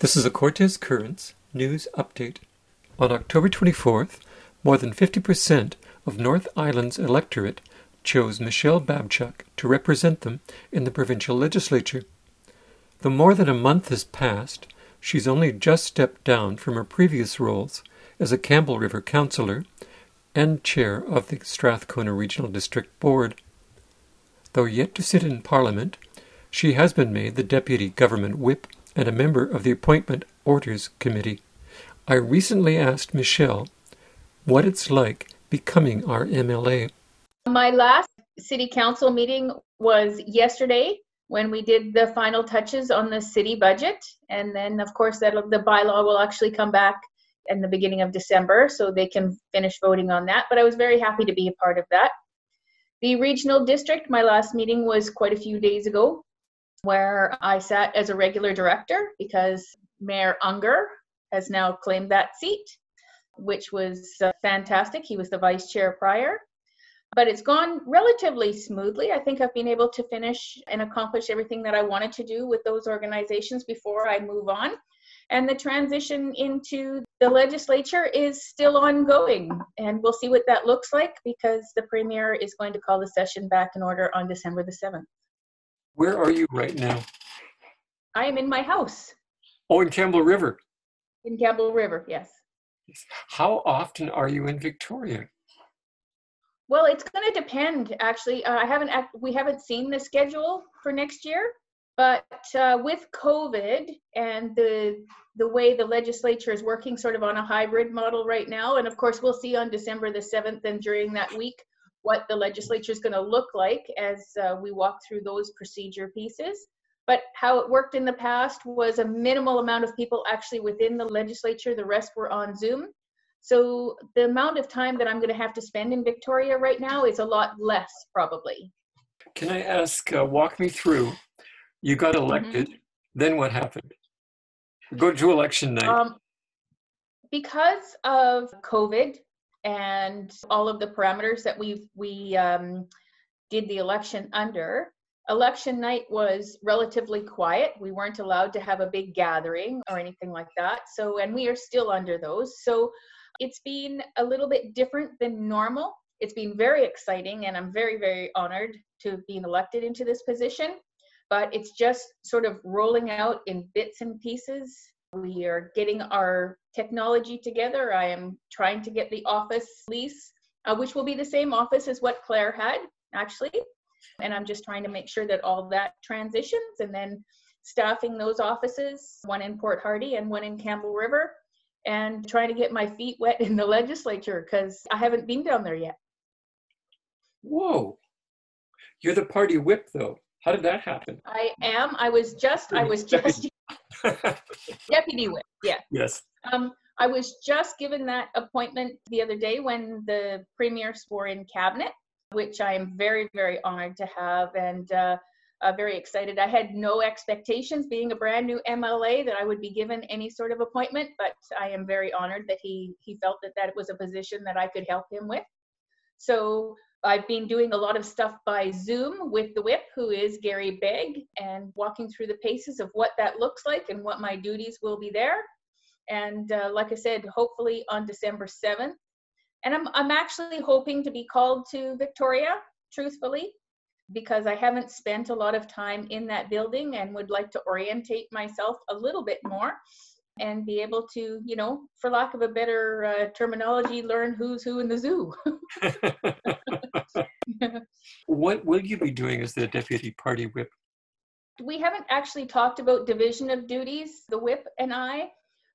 This is a Cortes Currents news update. On October 24th, more than 50% of North Island's electorate chose Michele Babchuk to represent them in the provincial legislature. Though more than a month has passed, she's only just stepped down from her previous roles as a Campbell River councillor and chair of the Strathcona Regional District Board. Though yet to sit in Parliament, she has been made the Deputy Government Whip and a member of the Appointment Orders Committee. I recently asked Michele what it's like becoming our MLA. My last city council meeting was yesterday when we did the final touches on the city budget. And then, of course, that the bylaw will actually come back in the beginning of December so they can finish voting on that. But I was very happy to be a part of that. The regional district, my last meeting was quite a few days ago where I sat as a regular director because Mayor Unger has now claimed that seat, which was uh, fantastic. He was the vice chair prior. But it's gone relatively smoothly. I think I've been able to finish and accomplish everything that I wanted to do with those organizations before I move on. And the transition into the legislature is still ongoing. And we'll see what that looks like because the Premier is going to call the session back in order on December the 7th. Where are you right now? I am in my house. Oh, in Campbell River. In Campbell River, yes. How often are you in Victoria? Well, it's going to depend. Actually, uh, I haven't. We haven't seen the schedule for next year, but uh, with COVID and the the way the legislature is working, sort of on a hybrid model right now, and of course, we'll see on December the seventh and during that week what the legislature is going to look like as uh, we walk through those procedure pieces. But how it worked in the past was a minimal amount of people actually within the legislature, the rest were on Zoom. So the amount of time that I'm going to have to spend in Victoria right now is a lot less, probably. Can I ask, uh, walk me through? You got mm-hmm. elected, mm-hmm. then what happened? Go to election night. Um, because of COVID, and all of the parameters that we we um, did the election under. Election night was relatively quiet. We weren't allowed to have a big gathering or anything like that. So, and we are still under those. So, it's been a little bit different than normal. It's been very exciting, and I'm very, very honored to being elected into this position. But it's just sort of rolling out in bits and pieces we are getting our technology together. I am trying to get the office lease, uh, which will be the same office as what Claire had, actually. And I'm just trying to make sure that all that transitions and then staffing those offices, one in Port Hardy and one in Campbell River, and trying to get my feet wet in the legislature because I haven't been down there yet. Whoa. You're the party whip, though. How did that happen? I am. I was just, I was just Deputy whip, yeah. Yes. Um, I was just given that appointment the other day when the premier swore in cabinet, which I am very, very honored to have and uh, uh, very excited. I had no expectations, being a brand new MLA, that I would be given any sort of appointment, but I am very honored that he he felt that that was a position that I could help him with. So I've been doing a lot of stuff by Zoom with the whip, who is Garry Begg, and walking through the paces of what that looks like and what my duties will be there. And uh, like I said, hopefully on December 7th. And I'm, I'm actually hoping to be called to Victoria, truthfully, because I haven't spent a lot of time in that building and would like to orientate myself a little bit more and be able to, you know, for lack of a better uh, terminology, learn who's who in the zoo. what will you be doing as the deputy party whip? We haven't actually talked about division of duties, the whip and I,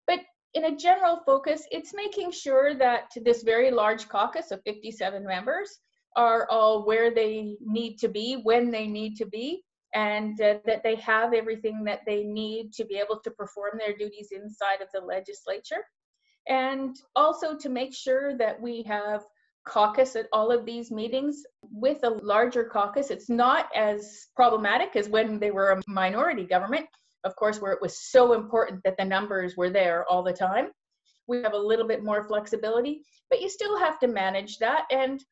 but in a general focus, it's making sure that this very large caucus of 57 members are all where they need to be when they need to be and uh, that they have everything that they need to be able to perform their duties inside of the legislature. And also to make sure that we have caucus at all of these meetings with a larger caucus. It's not as problematic as when they were a minority government, of course, where it was so important that the numbers were there all the time. We have a little bit more flexibility, but you still have to manage that. And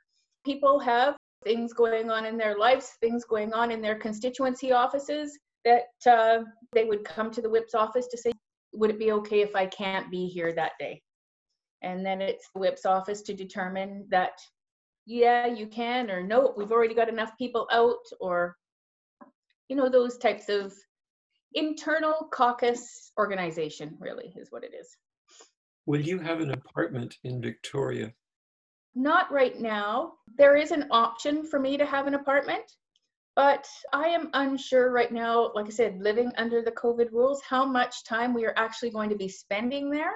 people have things going on in their lives, things going on in their constituency offices, that uh, they would come to the whip's office to say, would it be okay if I can't be here that day? And then it's the whip's office to determine that, yeah, you can, or no, we've already got enough people out, or, you know, those types of internal caucus organization, really, is what it is. Will you have an apartment in Victoria? Not right now. There is an option for me to have an apartment, but I am unsure right now, like I said, living under the COVID rules, how much time we are actually going to be spending there.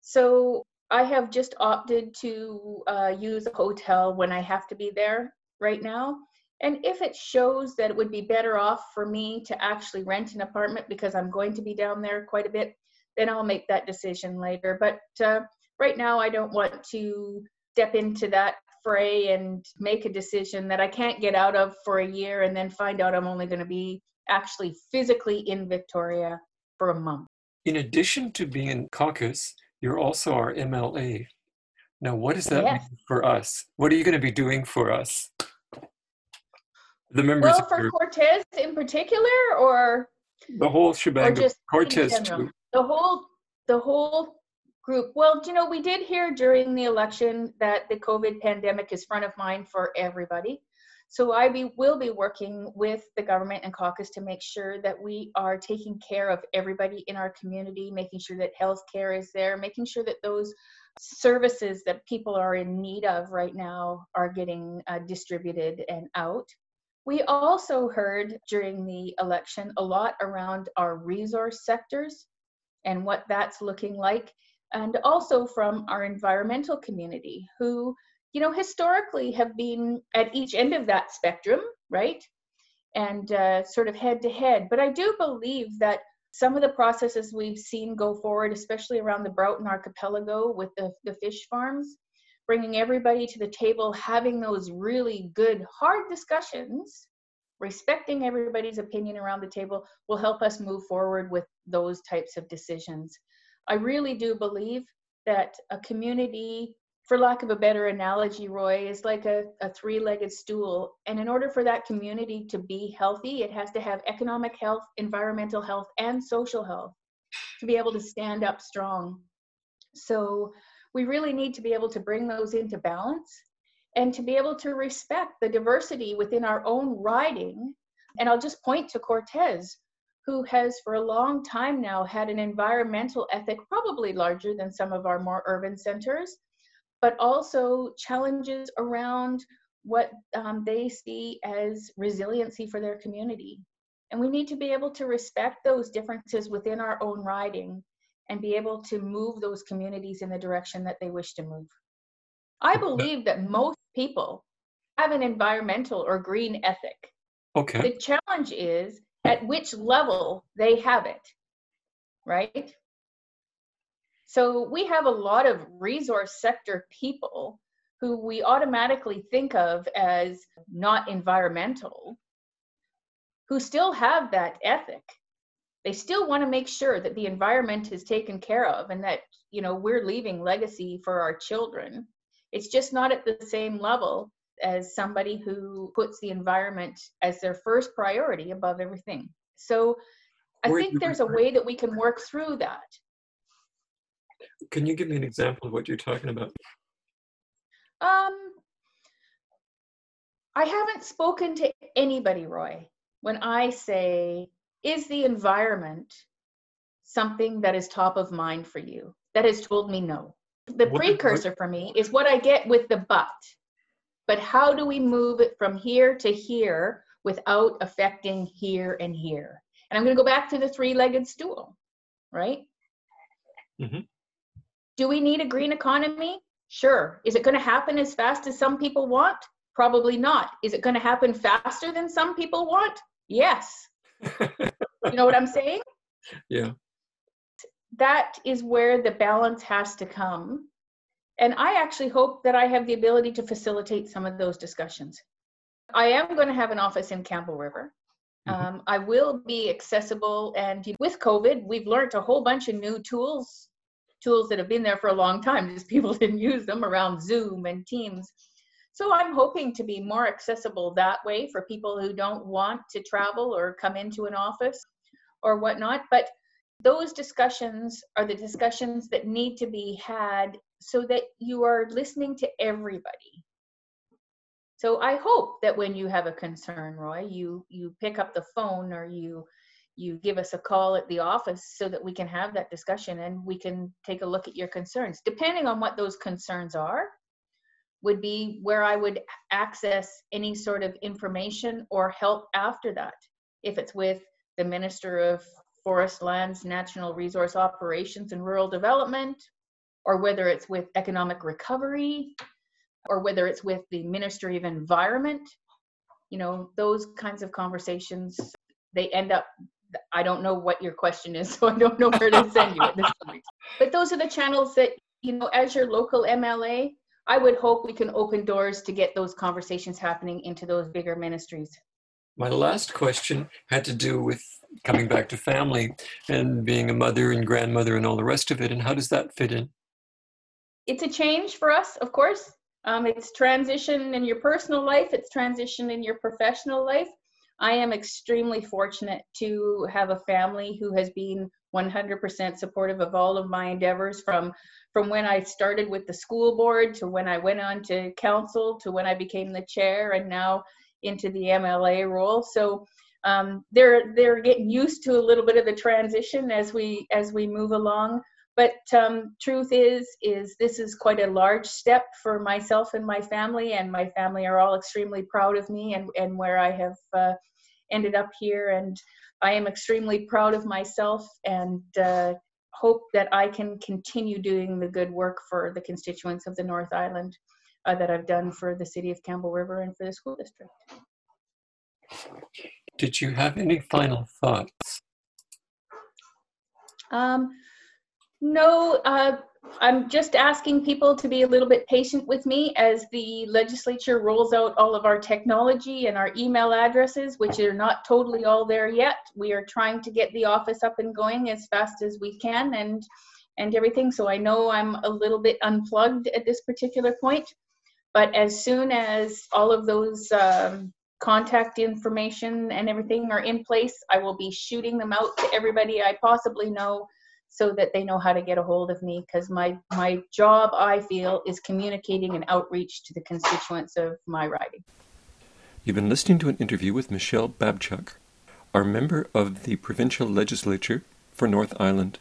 So I have just opted to uh, use a hotel when I have to be there right now. And if it shows that it would be better off for me to actually rent an apartment because I'm going to be down there quite a bit, then I'll make that decision later. But uh, right now, I don't want to step into that fray and make a decision that I can't get out of for a year and then find out I'm only going to be actually physically in Victoria for a month. In addition to being in caucus, you're also our MLA. Now, what does that yes. mean for us? What are you going to be doing for us? The members well, for your... Cortes in particular, or the whole shebang, or just Cortes too the whole the whole group. Well you know we did hear during the election that the covid pandemic is front of mind for everybody. So i be, will be working with the government and caucus to make sure that we are taking care of everybody in our community making sure that health care is there making sure that those services that people are in need of right now are getting uh, distributed and out. We also heard during the election a lot around our resource sectors and what that's looking like and also from our environmental community who you know historically have been at each end of that spectrum right and uh, sort of head to head but i do believe that some of the processes we've seen go forward especially around the broughton archipelago with the, the fish farms bringing everybody to the table having those really good hard discussions respecting everybody's opinion around the table will help us move forward with those types of decisions. I really do believe that a community, for lack of a better analogy, Roy, is like a, a three legged stool. And in order for that community to be healthy, it has to have economic health, environmental health, and social health to be able to stand up strong. So we really need to be able to bring those into balance and to be able to respect the diversity within our own riding. And I'll just point to Cortes, who has for a long time now had an environmental ethic, probably larger than some of our more urban centers, but also challenges around what um, they see as resiliency for their community. And we need to be able to respect those differences within our own riding and be able to move those communities in the direction that they wish to move. I believe that most people have an environmental or green ethic. Okay. The challenge is at which level they have it, right? So we have a lot of resource sector people who we automatically think of as not environmental, who still have that ethic. They still want to make sure that the environment is taken care of and that, you know, we're leaving legacy for our children. It's just not at the same level as somebody who puts the environment as their first priority above everything. So I think there's a way that we can work through that. Can you give me an example of what you're talking about? Um, I haven't spoken to anybody, Roy, when I say, is the environment something that is top of mind for you? That has told me no the what, precursor what? for me is what I get with the but. But how do we move it from here to here without affecting here and here? And I'm going to go back to the three legged stool, right? Mm-hmm. Do we need a green economy? Sure. Is it going to happen as fast as some people want? Probably not. Is it going to happen faster than some people want? Yes. you know what I'm saying? Yeah that is where the balance has to come. And I actually hope that I have the ability to facilitate some of those discussions. I am going to have an office in Campbell River. Mm-hmm. Um, I will be accessible. And with COVID, we've learned a whole bunch of new tools, tools that have been there for a long time, just people didn't use them around Zoom and Teams. So I'm hoping to be more accessible that way for people who don't want to travel or come into an office or whatnot. But those discussions are the discussions that need to be had so that you are listening to everybody. So i hope that when you have a concern roy you you pick up the phone or you you give us a call at the office so that we can have that discussion and we can take a look at your concerns. Depending on what those concerns are would be where i would access any sort of information or help after that. If it's with the minister of forest lands national resource operations and rural development or whether it's with economic recovery or whether it's with the ministry of environment you know those kinds of conversations they end up I don't know what your question is, so I don't know where to send you at this point. But those are the channels that, you know, as your local MLA, I would hope we can open doors to get those conversations happening into those bigger ministries. My last question had to do with coming back to family and being a mother and grandmother and all the rest of it. And how does that fit in? It's a change for us, of course. Um, it's transition in your personal life, it's transition in your professional life. I am extremely fortunate to have a family who has been 100% supportive of all of my endeavors from from when I started with the school board to when I went on to council to when I became the chair and now into the MLA role. So um, they're they're getting used to a little bit of the transition as we as we move along. But um, truth is, is this is quite a large step for myself and my family, and my family are all extremely proud of me and, and where I have uh, ended up here. And I am extremely proud of myself and uh, hope that I can continue doing the good work for the constituents of the North Island uh, that I've done for the city of Campbell River and for the school district. Did you have any final thoughts? Um, no, uh, I'm just asking people to be a little bit patient with me as the legislature rolls out all of our technology and our email addresses, which are not totally all there yet. We are trying to get the office up and going as fast as we can and and everything. So I know I'm a little bit unplugged at this particular point, but as soon as all of those um, contact information and everything are in place, I will be shooting them out to everybody I possibly know so that they know how to get a hold of me because my my job I feel is communicating and outreach to the constituents of my riding. You've been listening to an interview with Michele Babchuk, our member of the provincial legislature for North Island.